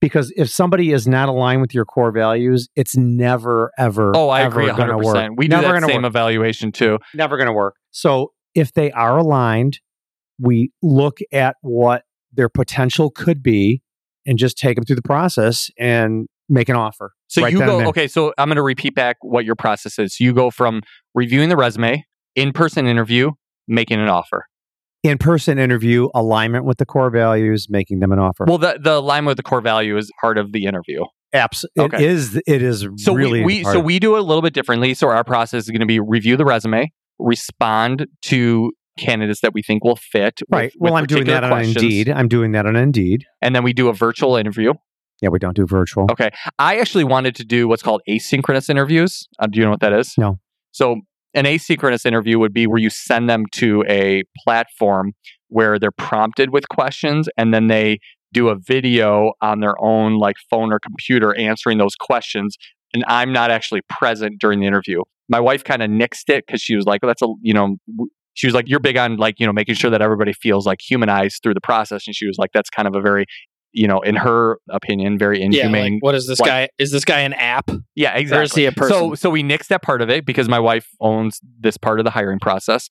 Speaker 2: because if somebody is not aligned with your core values it's never ever
Speaker 1: Oh, I
Speaker 2: ever
Speaker 1: agree 100%.
Speaker 2: work.
Speaker 1: We do
Speaker 2: never
Speaker 1: that
Speaker 2: gonna
Speaker 1: same
Speaker 2: work.
Speaker 1: evaluation too.
Speaker 2: never going to work so if they are aligned we look at what their potential could be and just take them through the process and make an offer
Speaker 1: So
Speaker 2: Right
Speaker 1: you go, okay, so I'm going to repeat back what your process is. So you go from reviewing the resume, in person interview, making an offer.
Speaker 2: In-person interview alignment with the core values making them an offer
Speaker 1: Well, the, the alignment with the core value is part of the interview.
Speaker 2: Absolutely.
Speaker 1: Okay.
Speaker 2: it is it is
Speaker 1: So
Speaker 2: really
Speaker 1: we, we so we do it a little bit differently. So our process is going to be review the resume, respond to candidates that we think will fit. with-
Speaker 2: Right. Well,
Speaker 1: with
Speaker 2: I'm doing that on
Speaker 1: questions.
Speaker 2: Indeed. I'm doing that on Indeed.
Speaker 1: And then we do a virtual interview.
Speaker 2: Yeah, we don't do virtual.
Speaker 1: Okay. I actually wanted to do what's called asynchronous interviews. Uh, do you know what that is?
Speaker 2: No.
Speaker 1: So, an asynchronous interview would be where you send them to a platform where they're prompted with questions and then they do a video on their own, like phone or computer, answering those questions. And I'm not actually present during the interview. My wife kind of nixed it because she was like, that's a, you know, she was like, you're big on like, you know, making sure that everybody feels like humanized through the process. And she was like, that's kind of a very, you know, in her opinion, very inhumane
Speaker 3: Yeah, like, what is this
Speaker 1: like-
Speaker 3: guy? Is this guy an app?
Speaker 1: yeah, exactly.
Speaker 3: Or is he a person?
Speaker 1: So so we nixed that part of it because my wife owns this part of the hiring process.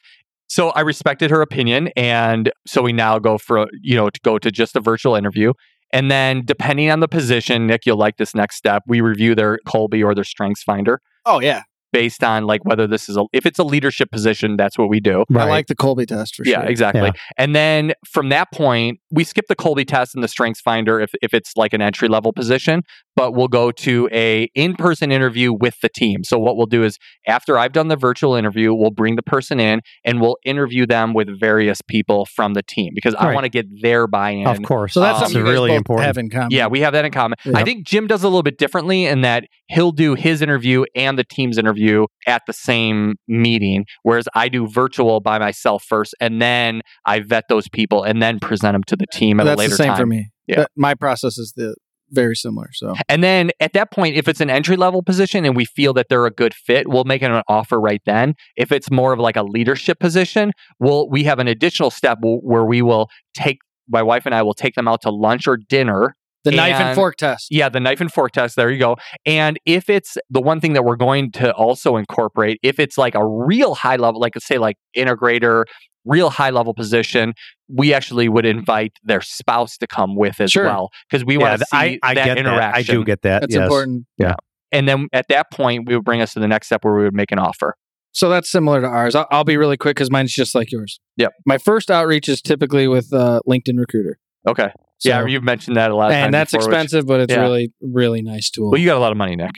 Speaker 1: So I respected her opinion and so we now go for you know to go to just a virtual interview. And then depending on the position, Nick, you'll like this next step. We review their Kolbe or their strengths finder
Speaker 3: oh yeah,
Speaker 1: based on like whether this is a if it's a leadership position, that's what we do.
Speaker 3: I like the Kolbe test for
Speaker 1: Yeah,
Speaker 3: sure.
Speaker 1: exactly.
Speaker 2: Yeah. Exactly.
Speaker 1: And then from that point, we skip the Kolbe test and the strengths finder if, if it's like an entry level position, but we'll go to a in-person interview with the team. So what we'll do is after I've done the virtual interview, we'll bring the person in and we'll interview them with various people from the team because I
Speaker 2: Right.
Speaker 1: want to get their buy-in.
Speaker 2: Of course.
Speaker 3: So that's
Speaker 1: Um,
Speaker 3: something you
Speaker 2: It's
Speaker 3: guys
Speaker 2: really important.
Speaker 3: have in common.
Speaker 1: Yeah, we have that in common. I think Jim does a little bit differently in that he'll do his interview and the team's interview at the same meeting, whereas I do virtual by myself first, and then I vet those people and then present them to the team at
Speaker 3: that's
Speaker 1: a later
Speaker 3: the same
Speaker 1: time.
Speaker 3: for me.
Speaker 1: Yeah.
Speaker 3: That- my process is the very similar. So
Speaker 1: And then at that point, if it's an entry level position and we feel that they're a good fit, we'll make an offer right then. If it's more of like a leadership position, we'll we have an additional step where we will take my wife and I will take them out to lunch or dinner
Speaker 3: the knife and
Speaker 1: And-
Speaker 3: fork test.
Speaker 1: Yeah, the knife and fork test. There you go. And if it's the one thing that we're going to also incorporate, if it's like a real high level, like say like integrator real high level position, we actually would invite their spouse to come with as
Speaker 3: Sure.
Speaker 1: well because we want to
Speaker 2: th-
Speaker 1: see
Speaker 2: I, I
Speaker 1: that
Speaker 2: get
Speaker 1: interaction.
Speaker 2: that. I do get that.
Speaker 3: That's
Speaker 2: yes.
Speaker 3: important. Yeah.
Speaker 1: And then at that point, we would bring us to the next step where we would make an offer.
Speaker 3: So that's similar to ours. I'll, I'll be really quick because mine's just like yours.
Speaker 1: Yep.
Speaker 3: My first outreach is typically with uh, LinkedIn Recruiter.
Speaker 1: Okay.
Speaker 3: So,
Speaker 1: yeah, you've mentioned that a lot. Of times
Speaker 3: and that's
Speaker 1: before, which-
Speaker 3: expensive, but it's
Speaker 1: yeah.
Speaker 3: really, really nice tool.
Speaker 1: well, you got a lot of money, Nick.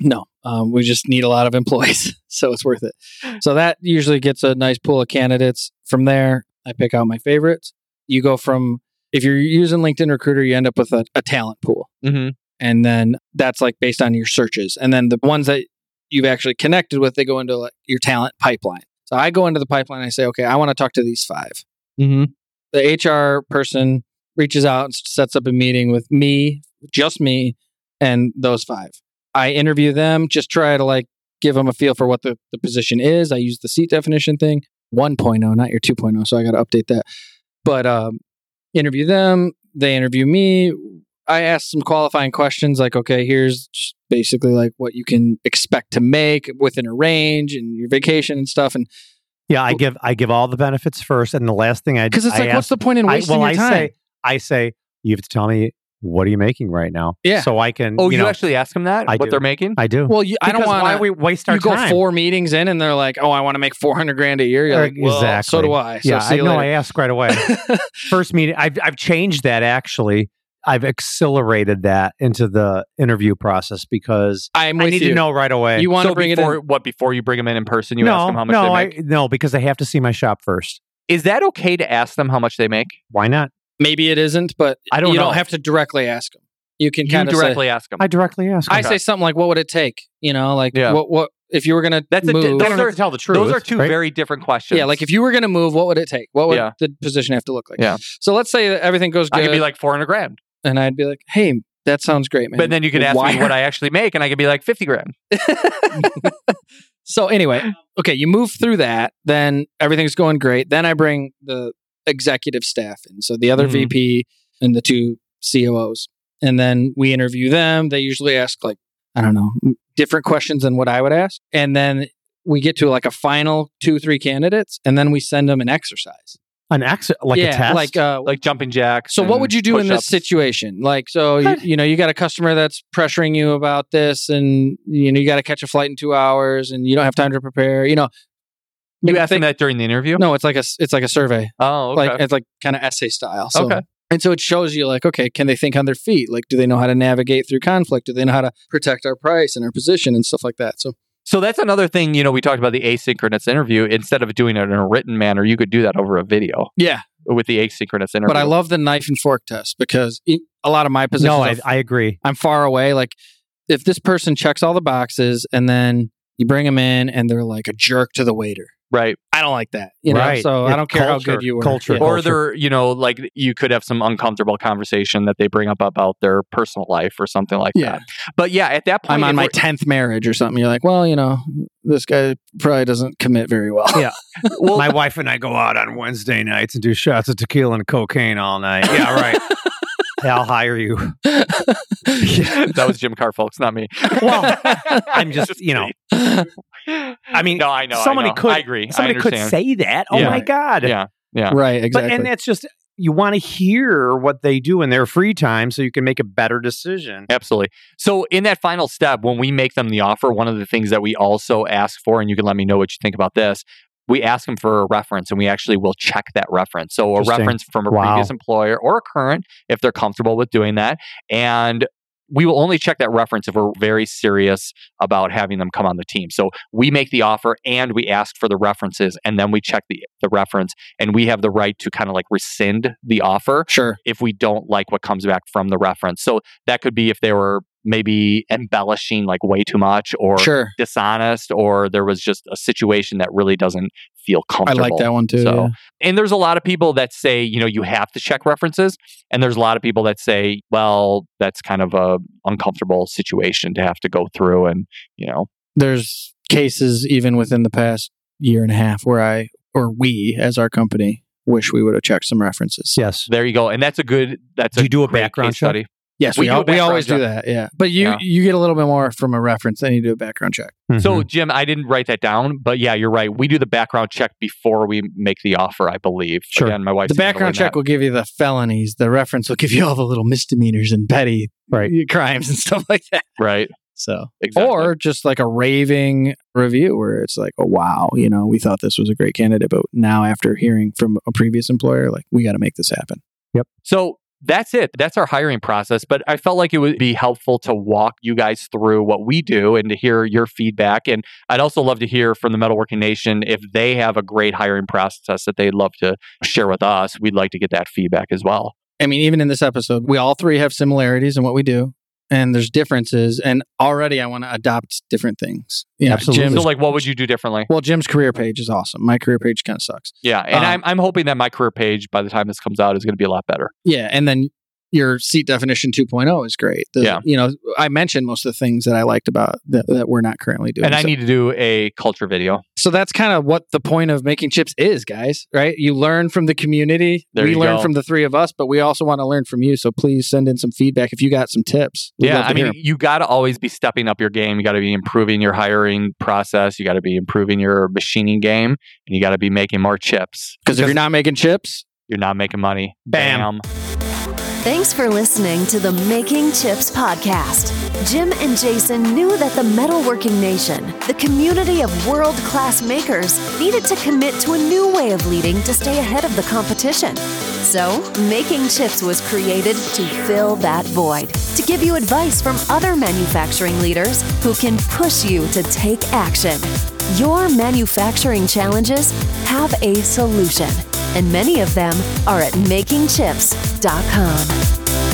Speaker 3: No, um, we just need a lot of employees, so it's worth it. So that usually gets a nice pool of candidates. From there, I pick out my favorites. You go from if you're using LinkedIn Recruiter, you end up with a, a talent pool,
Speaker 1: Mm-hmm.
Speaker 3: and then that's like based on your searches, and then the ones that you've actually connected with, they go into like your talent pipeline. So I go into the pipeline, I say, okay, I want to talk to these five.
Speaker 1: Mm-hmm.
Speaker 3: The HR person reaches out and sets up a meeting with me, just me, and those five. I interview them, just try to like give them a feel for what the, the position is. I use the seat definition thing, 1.0, not your 2.0. So I got to update that. But um, interview them, they interview me. I ask some qualifying questions like, okay, here's basically like what you can expect to make within a range and your vacation and stuff. And
Speaker 2: Yeah, I give I give all the benefits first, and the last thing I
Speaker 3: because it's
Speaker 2: I
Speaker 3: like, what's the point in
Speaker 2: I,
Speaker 3: wasting
Speaker 2: well,
Speaker 3: your
Speaker 2: I
Speaker 3: time?
Speaker 2: say I say you have to tell me what are you making right now.
Speaker 3: Yeah.
Speaker 2: so I can.
Speaker 1: Oh, you,
Speaker 2: know,
Speaker 1: actually ask them that
Speaker 2: I
Speaker 1: what
Speaker 2: do.
Speaker 1: they're making?
Speaker 2: I do.
Speaker 3: well, you, I don't want
Speaker 2: Why we waste our time.
Speaker 3: you go four meetings in and they're like, "Oh, I want to make four hundred grand a year." You're like, well,
Speaker 2: Exactly.
Speaker 3: So do I. So
Speaker 2: yeah, I know. I ask right away. First meeting, I've I've changed that actually. I've accelerated that into the interview process because
Speaker 3: I'm
Speaker 2: I need
Speaker 3: you.
Speaker 2: to know right away.
Speaker 3: You want
Speaker 1: so
Speaker 3: to bring
Speaker 1: before,
Speaker 3: it in?
Speaker 1: What before you bring them in in person? You
Speaker 2: no,
Speaker 1: ask them how much
Speaker 2: no,
Speaker 1: they
Speaker 2: I,
Speaker 1: make.
Speaker 2: no, because they have to see my shop first.
Speaker 1: Is that okay to ask them how much they make?
Speaker 2: Why not?
Speaker 3: Maybe it isn't, but
Speaker 1: I don't
Speaker 3: you
Speaker 1: know.
Speaker 3: don't have to directly ask them. You can kind of
Speaker 1: directly ask them.
Speaker 2: I directly ask. Them.
Speaker 3: I
Speaker 2: them.
Speaker 3: say something like, "What would it take?" You know, like
Speaker 1: Yeah.
Speaker 3: what what if you were gonna
Speaker 1: That's
Speaker 3: move?
Speaker 2: I
Speaker 1: those
Speaker 2: don't have
Speaker 1: are-
Speaker 2: to tell the truth.
Speaker 1: Those are two
Speaker 2: right?
Speaker 1: very different questions.
Speaker 3: yeah, like if you were gonna move, what would it take? What would
Speaker 1: Yeah.
Speaker 3: the position have to look like?
Speaker 1: Yeah.
Speaker 3: So let's say that everything goes good,
Speaker 1: I could be like four hundred grand,
Speaker 3: and I'd be like, "Hey, that sounds great, man."
Speaker 1: but then you could ask
Speaker 3: Why
Speaker 1: me what I actually make, and I could be like fifty grand.
Speaker 3: so anyway, okay, you move through that, then everything's going great. Then I bring the executive staff and so the other
Speaker 1: Mhm.
Speaker 3: VP and the two COOs, and then we interview them. They usually ask like I don't know different questions than what I would ask, and then we get to like a final two three candidates, and then we send them an exercise.
Speaker 2: an ex like
Speaker 3: yeah,
Speaker 2: a test.
Speaker 3: like uh,
Speaker 1: Like jumping jacks.
Speaker 3: so what would you do in this situation? Like, so you, you know, you got a customer that's pressuring you about this, and you know, you got to catch a flight in two hours, and you don't have time to prepare. You know,
Speaker 1: You
Speaker 3: Maybe
Speaker 1: asked them
Speaker 3: think-
Speaker 1: that during the interview.
Speaker 3: No, it's like a it's like a survey,
Speaker 1: Oh, okay.
Speaker 3: like it's like kind of essay style. So,
Speaker 1: Okay.
Speaker 3: And so it shows you like, okay, can they think on their feet? Like, do they know how to navigate through conflict? Do they know how to protect our price and our position and stuff like that? So
Speaker 1: So that's another thing, you know, we talked about the asynchronous interview. Instead of doing it in a written manner, you could do that over a video
Speaker 3: yeah,
Speaker 1: with the asynchronous interview.
Speaker 3: but I love the knife and fork test because a lot of my positions,
Speaker 2: no,
Speaker 3: are
Speaker 2: I, I agree.
Speaker 3: I'm far away. Like if this person checks all the boxes and then you bring them in and they're like a jerk to the waiter.
Speaker 1: Right.
Speaker 3: I don't like that. You know,
Speaker 2: Right.
Speaker 3: so I don't care
Speaker 2: culture-
Speaker 3: how good you are.
Speaker 2: culture.
Speaker 3: Yeah.
Speaker 2: Or-
Speaker 1: Or they're, you know, like you could have some uncomfortable conversation that they bring up about their personal life or something like
Speaker 3: Yeah.
Speaker 1: that. But yeah, at that point,
Speaker 3: I'm on my tenth marriage or something. You're like, well, you know, this guy probably doesn't commit very well.
Speaker 2: Yeah.
Speaker 1: well,
Speaker 2: My wife and I go out on Wednesday nights and do shots of tequila and cocaine all night. Yeah, right. Yeah, I'll hire you.
Speaker 1: that was Jim Carr, folks, not me.
Speaker 2: Well, I'm just, you know, I mean,
Speaker 1: no, I know.
Speaker 2: somebody
Speaker 1: I know.
Speaker 2: could-
Speaker 1: I agree.
Speaker 2: somebody
Speaker 1: I
Speaker 2: could say that. Oh
Speaker 1: Yeah.
Speaker 2: my god.
Speaker 1: Yeah, yeah.
Speaker 3: right, Exactly.
Speaker 2: But
Speaker 3: exactly.
Speaker 2: and that's just you want to hear what they do in their free time so you can make a better decision.
Speaker 1: Absolutely. So, in that final step, when we make them the offer, one of the things that we also ask for, and you can let me know what you think about this, we ask them for a reference and we actually will check that reference. So, a reference from a
Speaker 2: Wow.
Speaker 1: previous employer or a current, if they're comfortable with doing that. And we will only check that reference if we're very serious about having them come on the team. So we make the offer and we ask for the references and then we check the, the reference and we have the right to kind of like rescind the offer
Speaker 3: sure.
Speaker 1: if we don't like what comes back from the reference. So that could be if they were maybe embellishing like way too much or
Speaker 3: Sure.
Speaker 1: dishonest or there was just a situation that really doesn't feel comfortable.
Speaker 3: I like that one too.
Speaker 1: So,
Speaker 3: yeah.
Speaker 1: And there's a lot of people that say, you know, you have to check references and there's a lot of people that say, well, that's kind of a uncomfortable situation to have to go through and, you know,
Speaker 3: There's cases even within the past year and a half where I or we as our company wish we would have checked some references.
Speaker 2: Yes.
Speaker 1: there you go. And that's a good that's
Speaker 2: Do
Speaker 1: a
Speaker 2: you do a background
Speaker 1: case
Speaker 2: check?
Speaker 1: study.
Speaker 3: Yes,
Speaker 1: We
Speaker 3: we,
Speaker 1: do
Speaker 3: al- we
Speaker 1: background
Speaker 3: always do that. Yeah, but you
Speaker 1: Yeah.
Speaker 3: you get a little bit more from a reference than you do a background check.
Speaker 1: So,
Speaker 2: Mhm.
Speaker 1: Jim, I didn't write that down, but yeah, you're right. We do the background check before we make the offer, I believe.
Speaker 2: Sure.
Speaker 1: Again, my wife.
Speaker 3: The background check will give you the felonies. The reference will give you all the little misdemeanors and petty
Speaker 2: Right.
Speaker 3: crimes and stuff like that.
Speaker 1: right?
Speaker 3: So,
Speaker 1: Exactly.
Speaker 3: or just like a raving review where it's like, oh wow, you know, we thought this was a great candidate, but now after hearing from a previous employer, like we got to make this happen. Yep.
Speaker 1: So that's it. That's our hiring process. But I felt like it would be helpful to walk you guys through what we do and to hear your feedback. And I'd also love to hear from the Metalworking Nation if they have a great hiring process that they'd love to share with us. We'd like to get that feedback as well.
Speaker 3: I mean, even in this episode, we all three have similarities in what we do, and there's differences. And already, I want to adopt different things. Yeah,
Speaker 2: Absolutely.
Speaker 3: Jim's,
Speaker 1: So, like, what would you do differently?
Speaker 3: well, Jim's career page is awesome. My career page kind of sucks.
Speaker 1: Yeah. And
Speaker 3: Um,
Speaker 1: I'm, I'm hoping that my career page by the time this comes out is going to be a lot better.
Speaker 3: Yeah, and then your seat definition 2.0 is great. The-
Speaker 1: Yeah.
Speaker 3: you know, I mentioned most of the things that I liked about that, that we're not currently doing.
Speaker 1: And I
Speaker 3: So-
Speaker 1: need to do a culture video.
Speaker 3: So that's kind of what the point of making chips is, guys, right? You learn from the community.
Speaker 1: There
Speaker 3: we
Speaker 1: you
Speaker 3: learn
Speaker 1: go.
Speaker 3: from the three of us, but we also want to learn from you. So please send in some feedback if you got some tips. We'd
Speaker 1: yeah, I
Speaker 3: mean,
Speaker 1: mean,
Speaker 3: 'em.
Speaker 1: you got to always be stepping up your game. You got to be improving your hiring process. You got to be improving your machining game, and you got to be making more chips.
Speaker 3: because if you're not making chips,
Speaker 1: you're not making money.
Speaker 2: Bam.
Speaker 4: Thanks for listening to the Making Chips podcast. Jim and Jason knew that the metalworking nation, the community of world class makers, needed to commit to a new way of leading to stay ahead of the competition. So, Making Chips was created to fill that void, to give you advice from other manufacturing leaders who can push you to take action. Your manufacturing challenges have a solution, and many of them are at makingchips.com.